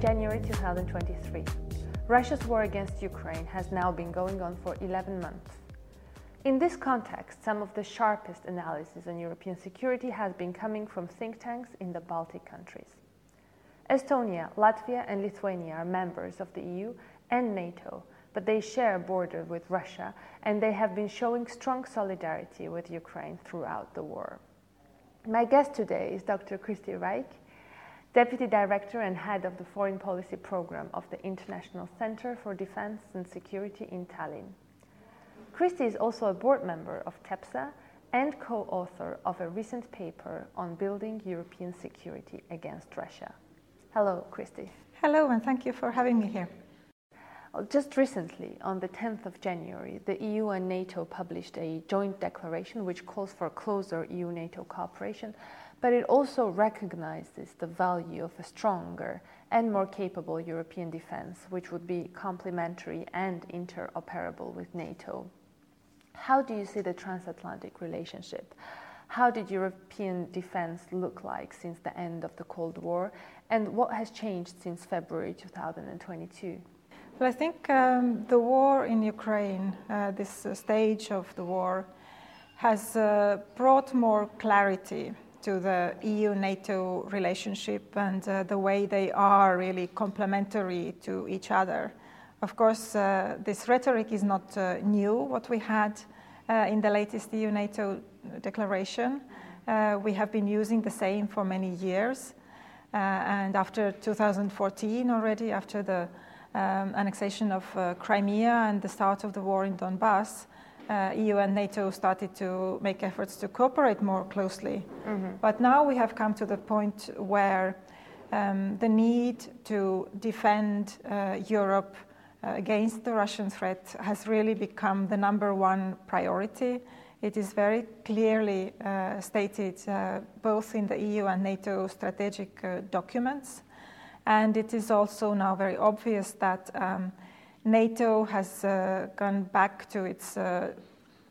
January 2023. Russia's war against Ukraine has now been going on for 11 months. In this context, some of the sharpest analysis on European security has been coming from think tanks in the Baltic countries. Estonia, Latvia, and Lithuania are members of the EU and NATO, but they share a border with Russia and they have been showing strong solidarity with Ukraine throughout the war. My guest today is Dr. Kristi Raik, Deputy Director and Head of the Foreign Policy Program of the International Center for Defense and Security in Tallinn. Kristi is also a board member of TEPSA and co author of a recent paper on building European security against Russia. Hello, Kristi. Hello, and thank you for having me here. Just recently, on the 10th of January, the EU and NATO published a joint declaration which calls for closer EU NATO cooperation, but it also recognizes the value of a stronger and more capable European defense, which would be complementary and interoperable with NATO. How do you see the transatlantic relationship? How did European defense look like since the end of the Cold War? And what has changed since February 2022? Well, I think um, the war in Ukraine, uh, this uh, stage of the war, has uh, brought more clarity to the EU NATO relationship and uh, the way they are really complementary to each other. Of course, uh, this rhetoric is not uh, new, what we had in the latest EU NATO declaration. we have been using the same for many years. and after 2014, already, after the um, annexation of uh, Crimea and the start of the war in Donbass, uh, EU and NATO started to make efforts to cooperate more closely. Mm-hmm. But now we have come to the point where um, the need to defend uh, Europe uh, against the Russian threat has really become the number one priority. It is very clearly uh, stated uh, both in the EU and NATO strategic documents. And it is also now very obvious that um, NATO has uh, gone back to its uh,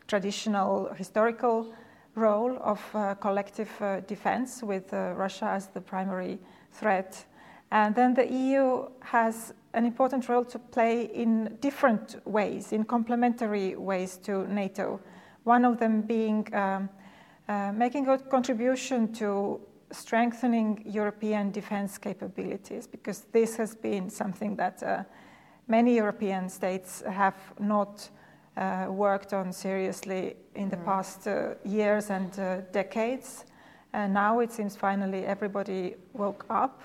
traditional historical role of uh, collective uh, defense with uh, Russia as the primary threat. And then the EU has an important role to play in different ways, in complementary ways to NATO. One of them being um, uh, making a contribution to strengthening European defense capabilities, because this has been something that many European states have not uh, worked on seriously in the mm. past uh, years and uh, decades. And now it seems finally everybody woke up.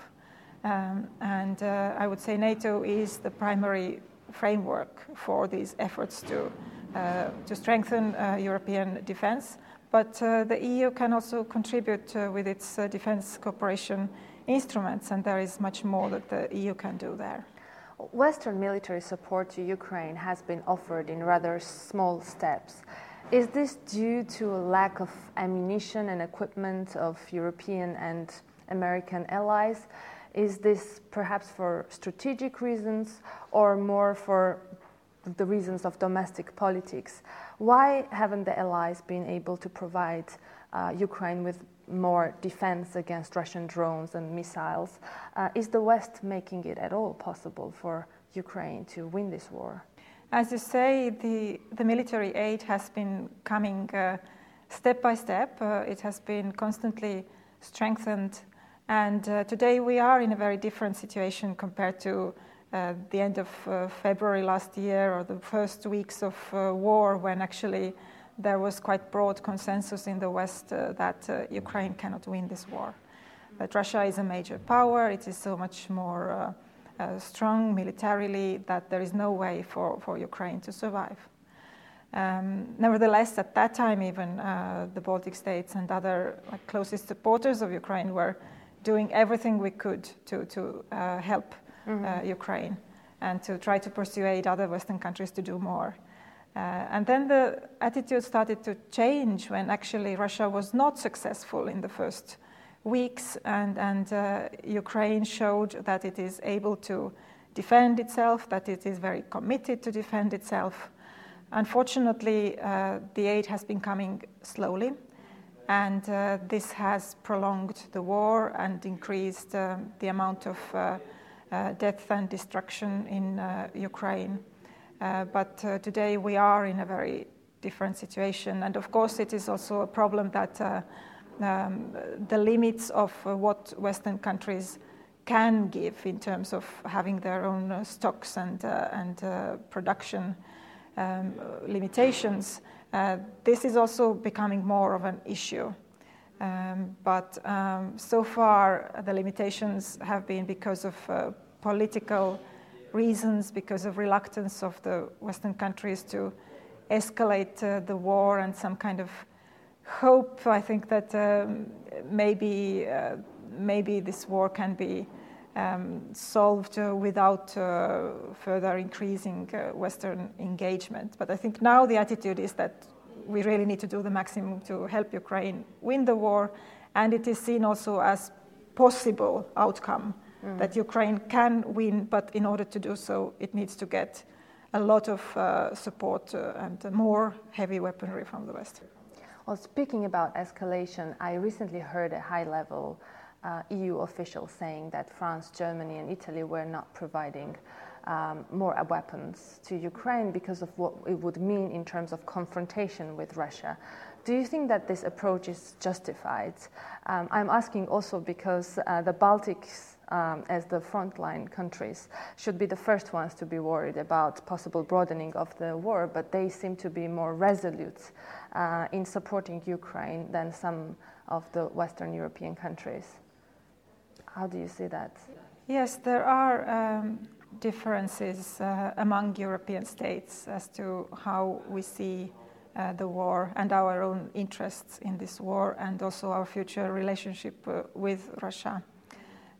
Um, and uh, I would say NATO is the primary framework for these efforts to, uh, to strengthen European defense. But uh, the EU can also contribute uh, with its uh, defense cooperation instruments, and there is much more that the EU can do there. Western military support to Ukraine has been offered in rather small steps. Is this due to a lack of ammunition and equipment of European and American allies? Is this perhaps for strategic reasons or more for the reasons of domestic politics? Why haven't the allies been able to provide uh, Ukraine with more defense against Russian drones and missiles? Uh, is the West making it at all possible for Ukraine to win this war? As you say, the, the military aid has been coming uh, step by step. Uh, it has been constantly strengthened. And uh, today we are in a very different situation compared to uh, the end of uh, February last year or the first weeks of war when actually there was quite broad consensus in the West that Ukraine cannot win this war. That Russia is a major power, it is so much more uh, strong militarily that there is no way for, for Ukraine to survive. Um, nevertheless, at that time, even uh, the Baltic states and other like, closest supporters of Ukraine were doing everything we could to, to uh, help mm-hmm. uh, Ukraine and to try to persuade other Western countries to do more. Uh, and then the attitude started to change when actually Russia was not successful in the first weeks, and, and uh, Ukraine showed that it is able to defend itself, that it is very committed to defend itself. Unfortunately, uh, the aid has been coming slowly, and uh, this has prolonged the war and increased um, the amount of uh, uh, death and destruction in Ukraine. But today we are in a very different situation. And of course, it is also a problem that um, the limits of what Western countries can give in terms of having their own uh, stocks and, uh, and uh, production um, limitations, this is also becoming more of an issue. Um, but um, so far, the limitations have been because of uh, political reasons, because of reluctance of the Western countries to escalate uh, the war and some kind of hope. I think that um, maybe uh, maybe this war can be um, solved uh, without uh, further increasing uh, Western engagement. But I think now the attitude is that we really need to do the maximum to help Ukraine win the war, and it is seen also as possible outcome mm. that Ukraine can win, but in order to do so, it needs to get a lot of uh, support uh, and more heavy weaponry from the West. Well, speaking about escalation, I recently heard a high level uh, EU official saying that France, Germany, and Italy were not providing um, more weapons to Ukraine because of what it would mean in terms of confrontation with Russia. Do you think that this approach is justified? Um, I'm asking also because uh, the Baltics, um, as the frontline countries, should be the first ones to be worried about possible broadening of the war, but they seem to be more resolute uh, in supporting Ukraine than some of the Western European countries. How do you see that? Yes, there are um, differences uh, among European states as to how we see uh, the war and our own interests in this war and also our future relationship uh, with Russia.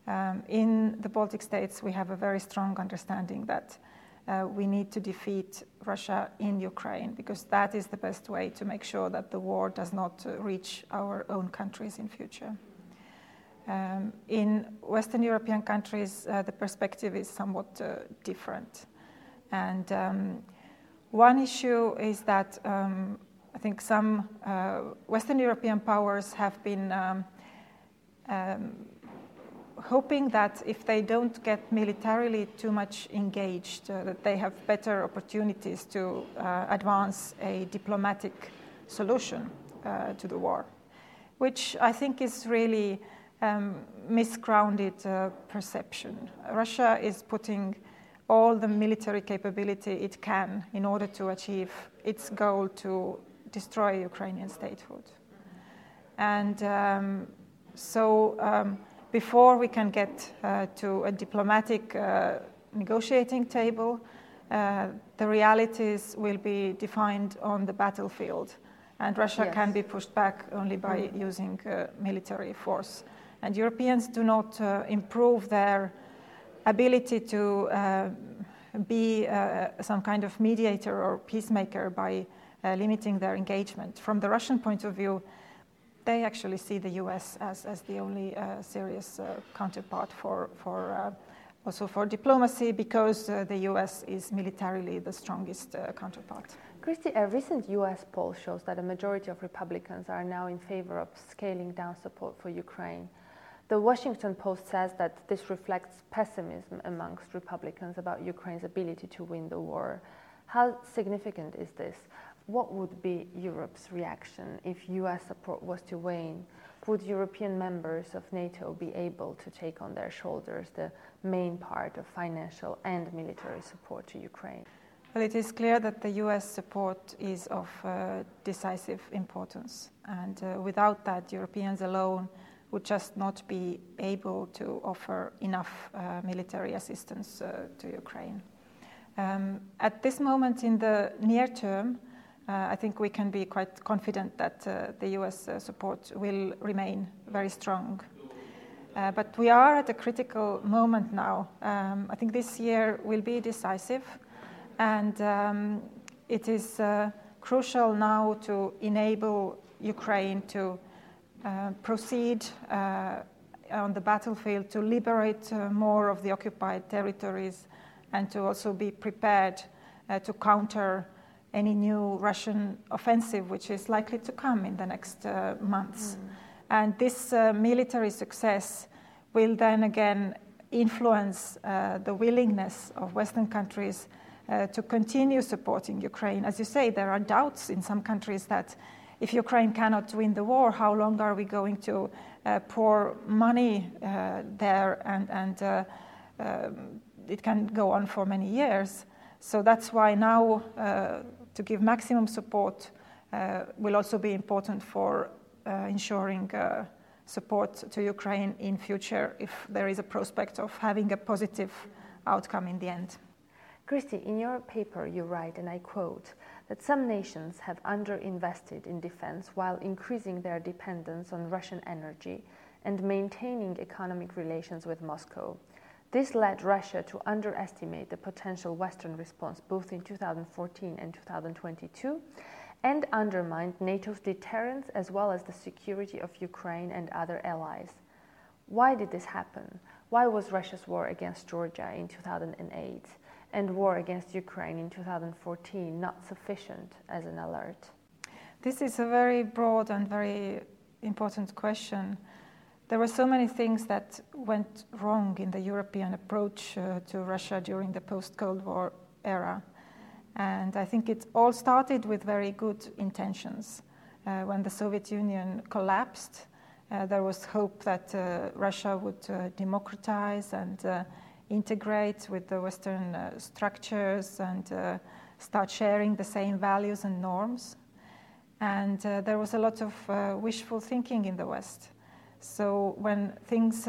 Um, in the Baltic states, we have a very strong understanding that uh, we need to defeat Russia in Ukraine because that is the best way to make sure that the war does not uh, reach our own countries in future. Um, in Western European countries, uh, the perspective is somewhat uh, different. And um, one issue is that um, I think some uh, Western European powers have been um, um, hoping that if they don't get militarily too much engaged, uh, that they have better opportunities to uh, advance a diplomatic solution uh, to the war, which I think is really um, misgrounded uh, perception. Russia is putting all the military capability it can in order to achieve its goal to destroy Ukrainian statehood. And um, so, um, before we can get uh, to a diplomatic uh, negotiating table, uh, the realities will be defined on the battlefield, and Russia yes. can be pushed back only by mm. using uh, military force and Europeans do not uh, improve their ability to uh, be uh, some kind of mediator or peacemaker by uh, limiting their engagement. From the Russian point of view, they actually see the US as, as the only uh, serious uh, counterpart for, for also for diplomacy because the US is militarily the strongest counterpart. Kristi, a recent US poll shows that a majority of Republicans are now in favor of scaling down support for Ukraine. The Washington Post says that this reflects pessimism amongst Republicans about Ukraine's ability to win the war. How significant is this? What would be Europe's reaction if US support was to wane? Would European members of NATO be able to take on their shoulders the main part of financial and military support to Ukraine? Well, it is clear that the US support is of uh, decisive importance. And uh, without that, Europeans alone would just not be able to offer enough uh, military assistance uh, to Ukraine. Um, at this moment, in the near term, uh, I think we can be quite confident that uh, the US uh, support will remain very strong. Uh, but we are at a critical moment now. Um, I think this year will be decisive, and um, it is crucial now to enable Ukraine to proceed uh, on the battlefield to liberate uh, more of the occupied territories and to also be prepared to counter any new Russian offensive which is likely to come in the next months. Mm. And this military success will then again influence uh, the willingness of Western countries uh, to continue supporting Ukraine. As you say, there are doubts in some countries that if Ukraine cannot win the war, how long are we going to uh, pour money uh, there? And, and uh, um, it can go on for many years. So that's why now uh, to give maximum support uh, will also be important for ensuring support to Ukraine in future if there is a prospect of having a positive outcome in the end. Kristi, in your paper you write, and I quote, that some nations have underinvested in defense while increasing their dependence on Russian energy and maintaining economic relations with Moscow. This led Russia to underestimate the potential Western response both in 2014 and 2022 and undermined NATO's deterrence as well as the security of Ukraine and other allies. Why did this happen? Why was Russia's war against Georgia in 2008 and war against Ukraine in 2014 not sufficient as an alert? This is a very broad and very important question. There were so many things that went wrong in the European approach uh, to Russia during the post Cold War era. And I think it all started with very good intentions. Uh, when the Soviet Union collapsed, uh, there was hope that uh, Russia would uh, democratize and uh, integrate with the Western uh, structures and start sharing the same values and norms. And there was a lot of wishful thinking in the West. So when things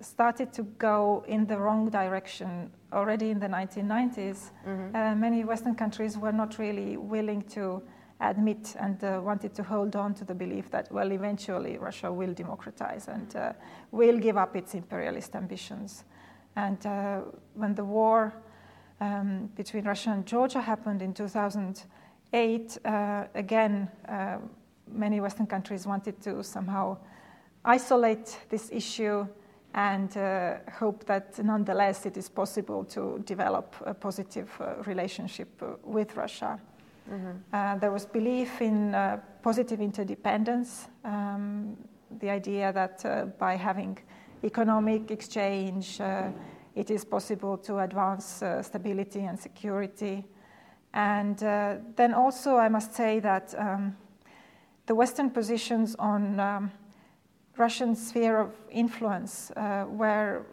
started to go in the wrong direction already in the 1990s, mm-hmm. uh, many Western countries were not really willing to admit and uh, wanted to hold on to the belief that, well, eventually Russia will democratize and uh, will give up its imperialist ambitions. And uh, when the war um, between Russia and Georgia happened in 2008, uh, again, uh, many Western countries wanted to somehow isolate this issue and uh, hope that nonetheless it is possible to develop a positive uh, relationship uh, with Russia. Mm-hmm. Uh, there was belief in uh, positive interdependence, um, the idea that uh, by having economic exchange, it is possible to advance stability and security. And then also, I must say that um, the Western positions on um, Russian sphere of influence uh, were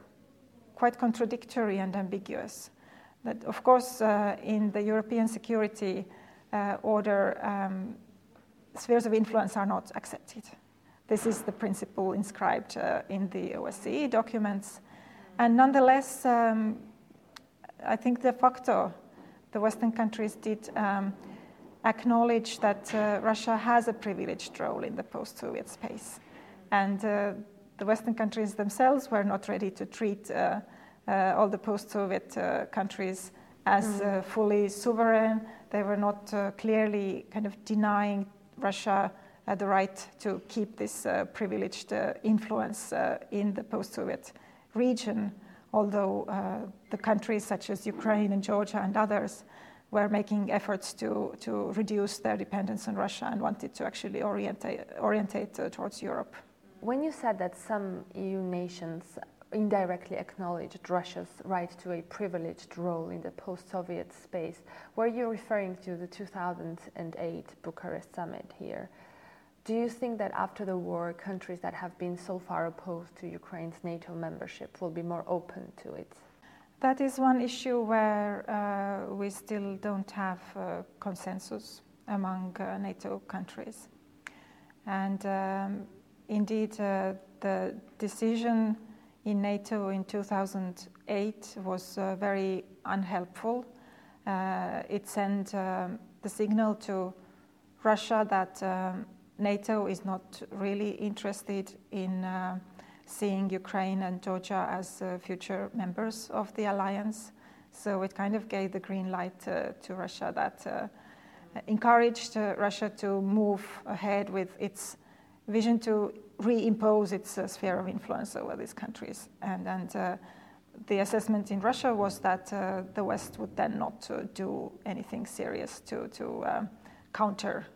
quite contradictory and ambiguous. That, of course, uh, in the European security uh, order, um, spheres of influence are not accepted. This is the principle inscribed uh, in the OSCE documents. And nonetheless, um, I think de facto, the Western countries did um, acknowledge that uh, Russia has a privileged role in the post Soviet space. And uh, the Western countries themselves were not ready to treat uh, uh, all the post Soviet countries as mm. fully sovereign. They were not clearly kind of denying Russia uh, the right to keep this uh, privileged uh, influence in the post Soviet region, although the countries such as Ukraine and Georgia and others were making efforts to, to reduce their dependence on Russia and wanted to actually orientate, orientate towards Europe. When you said that some EU nations indirectly acknowledged Russia's right to a privileged role in the post Soviet space, were you referring to the 2008 Bucharest summit here? Do you think that after the war, countries that have been so far opposed to Ukraine's NATO membership will be more open to it? That is one issue where uh, we still don't have uh, consensus among uh, NATO countries. And um, indeed, uh, the decision in NATO in 2008 was uh, very unhelpful. Uh, it sent um, the signal to Russia that um, NATO is not really interested in uh, seeing Ukraine and Georgia as uh, future members of the alliance. So it kind of gave the green light uh, to Russia that encouraged Russia to move ahead with its vision to reimpose its uh, sphere of influence over these countries. And, and uh, the assessment in Russia was that uh, the West would then not uh, do anything serious to, to counter uh,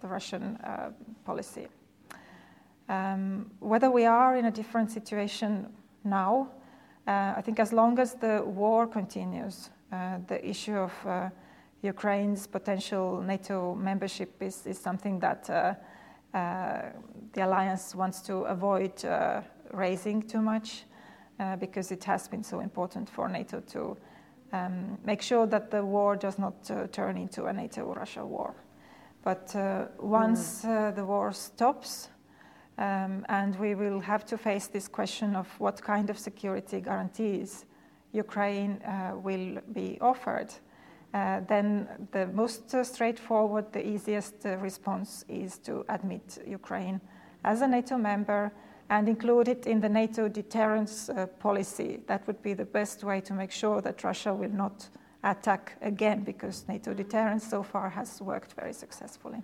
the Russian uh, policy. Um, whether we are in a different situation now, Uh, I think as long as the war continues, uh, the issue of uh, Ukraine's potential NATO membership is, is something that uh, uh, the alliance wants to avoid uh, raising too much because it has been so important for NATO to um, make sure that the war does not turn into a NATO Russia war. But once mm. the war stops, um, and we will have to face this question of what kind of security guarantees Ukraine uh, will be offered. Uh, then the most uh, straightforward, the easiest uh, response is to admit Ukraine as a NATO member and include it in the NATO deterrence uh, policy. That would be the best way to make sure that Russia will not attack again because NATO deterrence so far has worked very successfully.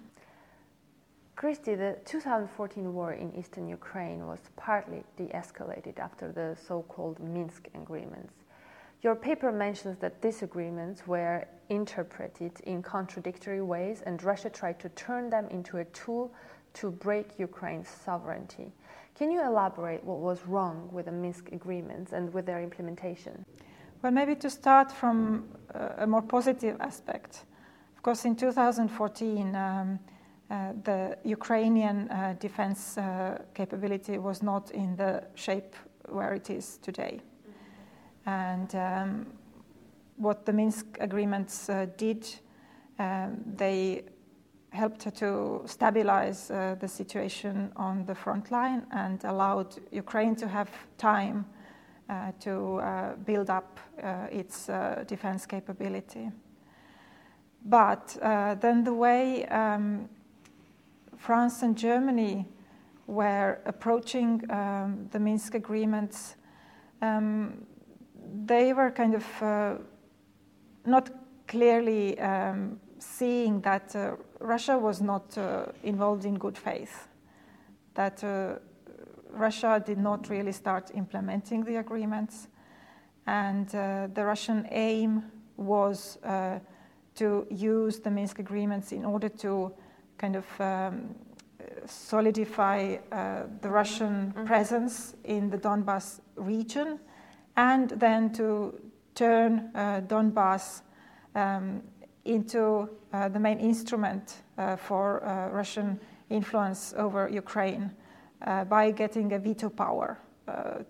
Kristi, the 2014 war in eastern Ukraine was partly de escalated after the so called Minsk agreements. Your paper mentions that these agreements were interpreted in contradictory ways and Russia tried to turn them into a tool to break Ukraine's sovereignty. Can you elaborate what was wrong with the Minsk agreements and with their implementation? Well, maybe to start from a more positive aspect. Of course, in 2014, um, uh, the Ukrainian uh, defense uh, capability was not in the shape where it is today. And um, what the Minsk agreements uh, did, um, they helped to stabilize uh, the situation on the front line and allowed Ukraine to have time to build up its defense capability. But then the way um, France and Germany were approaching um, the Minsk agreements, um, they were kind of uh, not clearly um, seeing that uh, Russia was not uh, involved in good faith, that uh, Russia did not really start implementing the agreements, and uh, the Russian aim was uh, to use the Minsk agreements in order to kind of um, solidify uh, the Russian mm-hmm. presence in the Donbass region, and then to turn uh, Donbass um, into uh, the main instrument uh, for uh, Russian influence over Ukraine by getting a veto power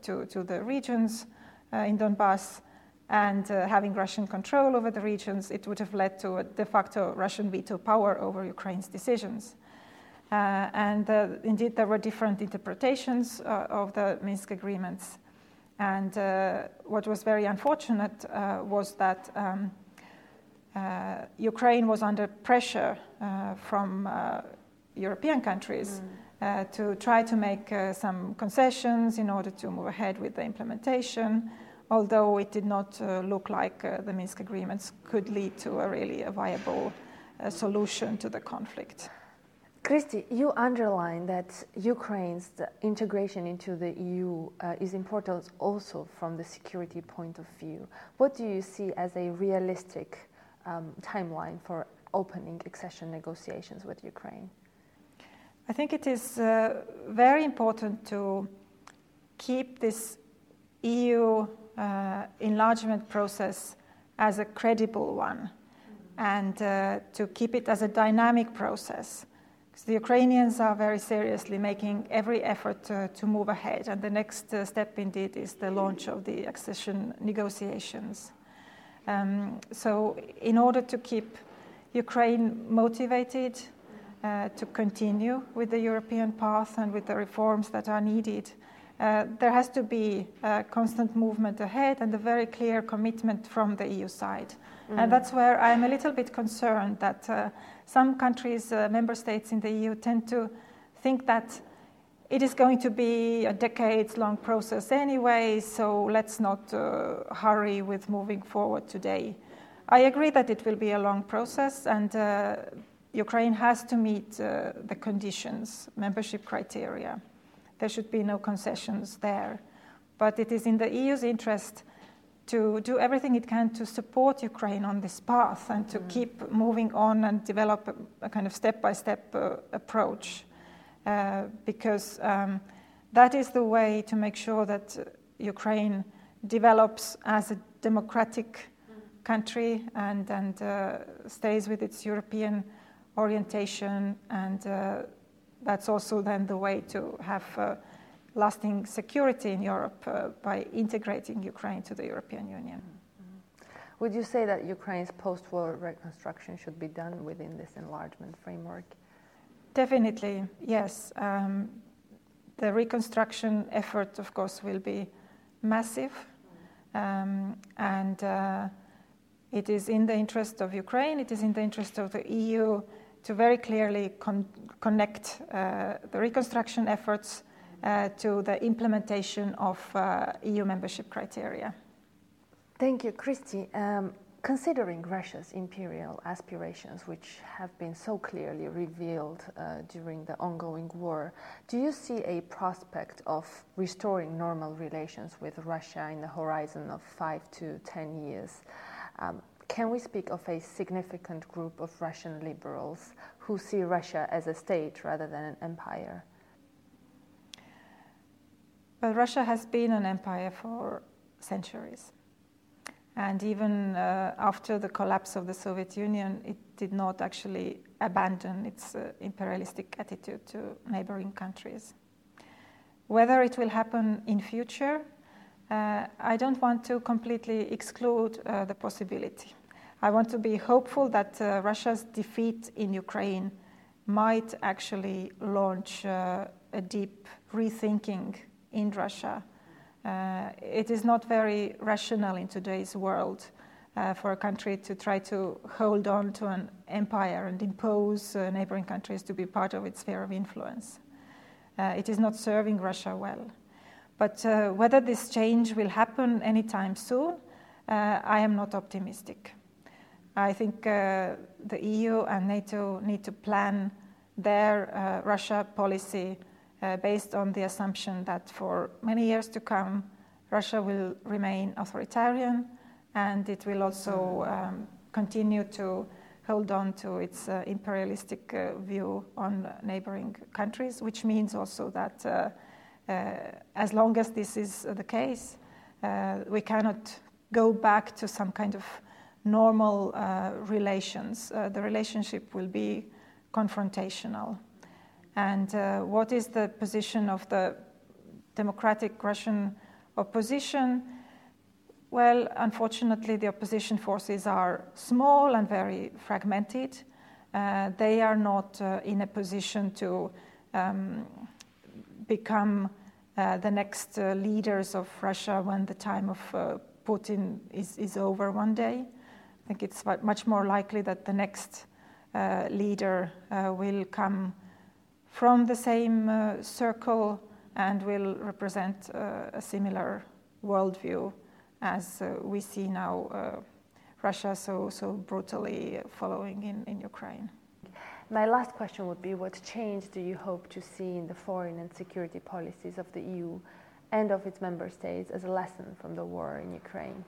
to, to the regions in Donbass and uh, having Russian control over the regions, it would have led to a de facto Russian veto power over Ukraine's decisions. Uh, and uh, indeed, there were different interpretations uh, of the Minsk agreements. And uh, what was very unfortunate uh, was that um, Ukraine was under pressure from European countries. Mm. Uh, to try to make uh, some concessions in order to move ahead with the implementation although it did not uh, look like uh, the Minsk agreements could lead to a really a viable uh, solution to the conflict. Kristi, you underline that Ukraine's integration into the EU uh, is important also from the security point of view. What do you see as a realistic um, timeline for opening accession negotiations with Ukraine? I think it is uh, very important to keep this EU uh, enlargement process as a credible one and uh, to keep it as a dynamic process. Because the Ukrainians are very seriously making every effort to move ahead, and the next uh, step indeed is the launch of the accession negotiations. Um, so, in order to keep Ukraine motivated to continue with the European path and with the reforms that are needed, uh, there has to be a constant movement ahead and a very clear commitment from the EU side. Mm. And that's where I'm a little bit concerned that uh, some countries, uh, member states in the EU, tend to think that it is going to be a decades long process anyway, so let's not uh, hurry with moving forward today. I agree that it will be a long process, and uh, Ukraine has to meet uh, the conditions, membership criteria. There should be no concessions there. But it is in the EU's interest to do everything it can to support Ukraine on this path and to mm. keep moving on and develop a, a kind of step by step approach. Uh, because um, that is the way to make sure that Ukraine develops as a democratic country and, and uh, stays with its European orientation. And uh, that's also then the way to have uh, lasting security in Europe uh, by integrating Ukraine to the European Union. Mm-hmm. Would you say that Ukraine's post war reconstruction should be done within this enlargement framework? Definitely, yes. Um, the reconstruction effort, of course, will be massive. Um, and uh, it is in the interest of Ukraine, it is in the interest of the EU to very clearly con- connect uh, the reconstruction efforts uh, to the implementation of uh, EU membership criteria. Thank you, Kristi. Um, considering Russia's imperial aspirations, which have been so clearly revealed uh, during the ongoing war, do you see a prospect of restoring normal relations with Russia in the horizon of five to ten years? Um, can we speak of a significant group of Russian liberals who see Russia as a state rather than an empire? Well, Russia has been an empire for centuries. And even uh, after the collapse of the Soviet Union, it did not actually abandon its uh, imperialistic attitude to neighboring countries. Whether it will happen in future, uh, I don't want to completely exclude uh, the possibility. I want to be hopeful that uh, Russia's defeat in Ukraine might actually launch uh, a deep rethinking in Russia uh, it is not very rational in today's world uh, for a country to try to hold on to an empire and impose neighboring countries to be part of its sphere of influence. It is not serving Russia well. But uh, whether this change will happen anytime soon, uh, I am not optimistic. I think the EU and NATO need to plan their Russia policy uh, based on the assumption that for many years to come, Russia will remain authoritarian and it will also um, continue to hold on to its uh, imperialistic uh, view on neighboring countries, which means also that uh, uh as long as this is the case, uh, we cannot go back to some kind of normal relations. the relationship will be confrontational. And uh, what is the position of the democratic Russian opposition? Well, unfortunately, the opposition forces are small and very fragmented. Uh, they are not uh, in a position to um, become uh, the next uh, leaders of Russia when the time of uh, Putin is, is over one day. I think it's much more likely that the next leader will come from the same uh, circle and will represent uh, a similar worldview as uh, we see now uh, Russia so, so brutally following in, in Ukraine. My last question would be what change do you hope to see in the foreign and security policies of the EU and of its member states as a lesson from the war in Ukraine?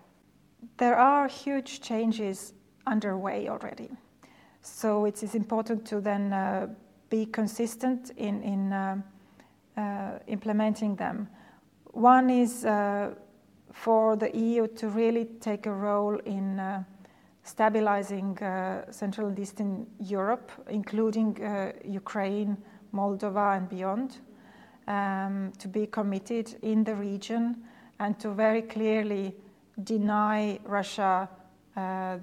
There are huge changes underway already. So it is important to then uh, be consistent in, in uh, uh, implementing them. One is uh, for the EU to really take a role in uh, stabilizing uh, Central and Eastern Europe, including uh, Ukraine, Moldova, and beyond, um, to be committed in the region and to very clearly deny Russia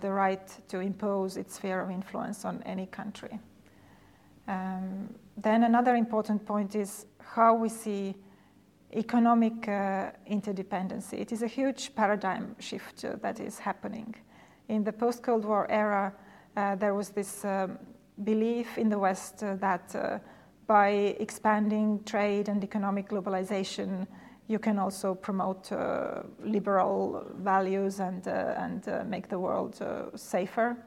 the right to impose its sphere of influence on any country. Um, then another important point is how we see economic uh, interdependency. It is a huge paradigm shift uh, that is happening. In the post Cold War era, uh, there was this um, belief in the West uh, that uh, by expanding trade and economic globalization, you can also promote uh, liberal values and, and make the world safer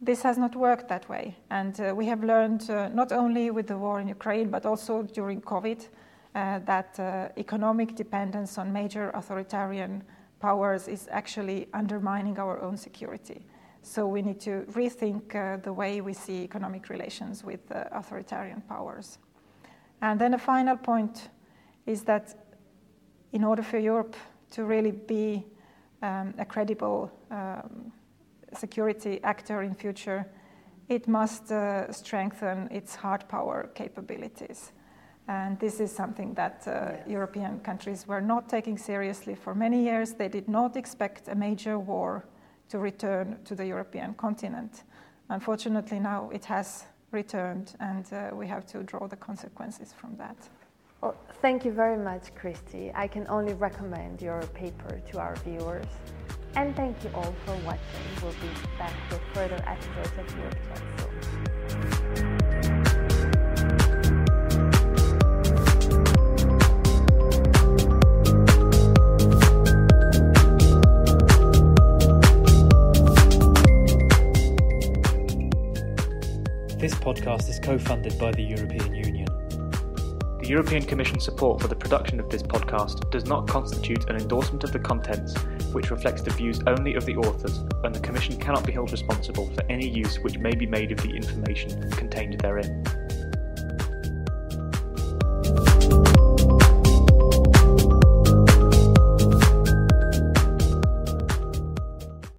this has not worked that way. And uh, we have learned uh, not only with the war in Ukraine, but also during COVID, uh, that uh, economic dependence on major authoritarian powers is actually undermining our own security. So we need to rethink uh, the way we see economic relations with uh, authoritarian powers. And then a final point is that in order for Europe to really be um, a credible um, security actor in future, it must uh, strengthen its hard power capabilities. And this is something that uh, yes. European countries were not taking seriously for many years. They did not expect a major war to return to the European continent. Unfortunately, now it has returned, and uh, we have to draw the consequences from that. Well, thank you very much, Kristi. I can only recommend your paper to our viewers. And thank you all for watching. We'll be back with further episodes of Europe Chat soon. This podcast is co funded by the European Union. The European Commission's support for the production of this podcast does not constitute an endorsement of the contents, which reflects the views only of the authors, and the Commission cannot be held responsible for any use which may be made of the information contained therein.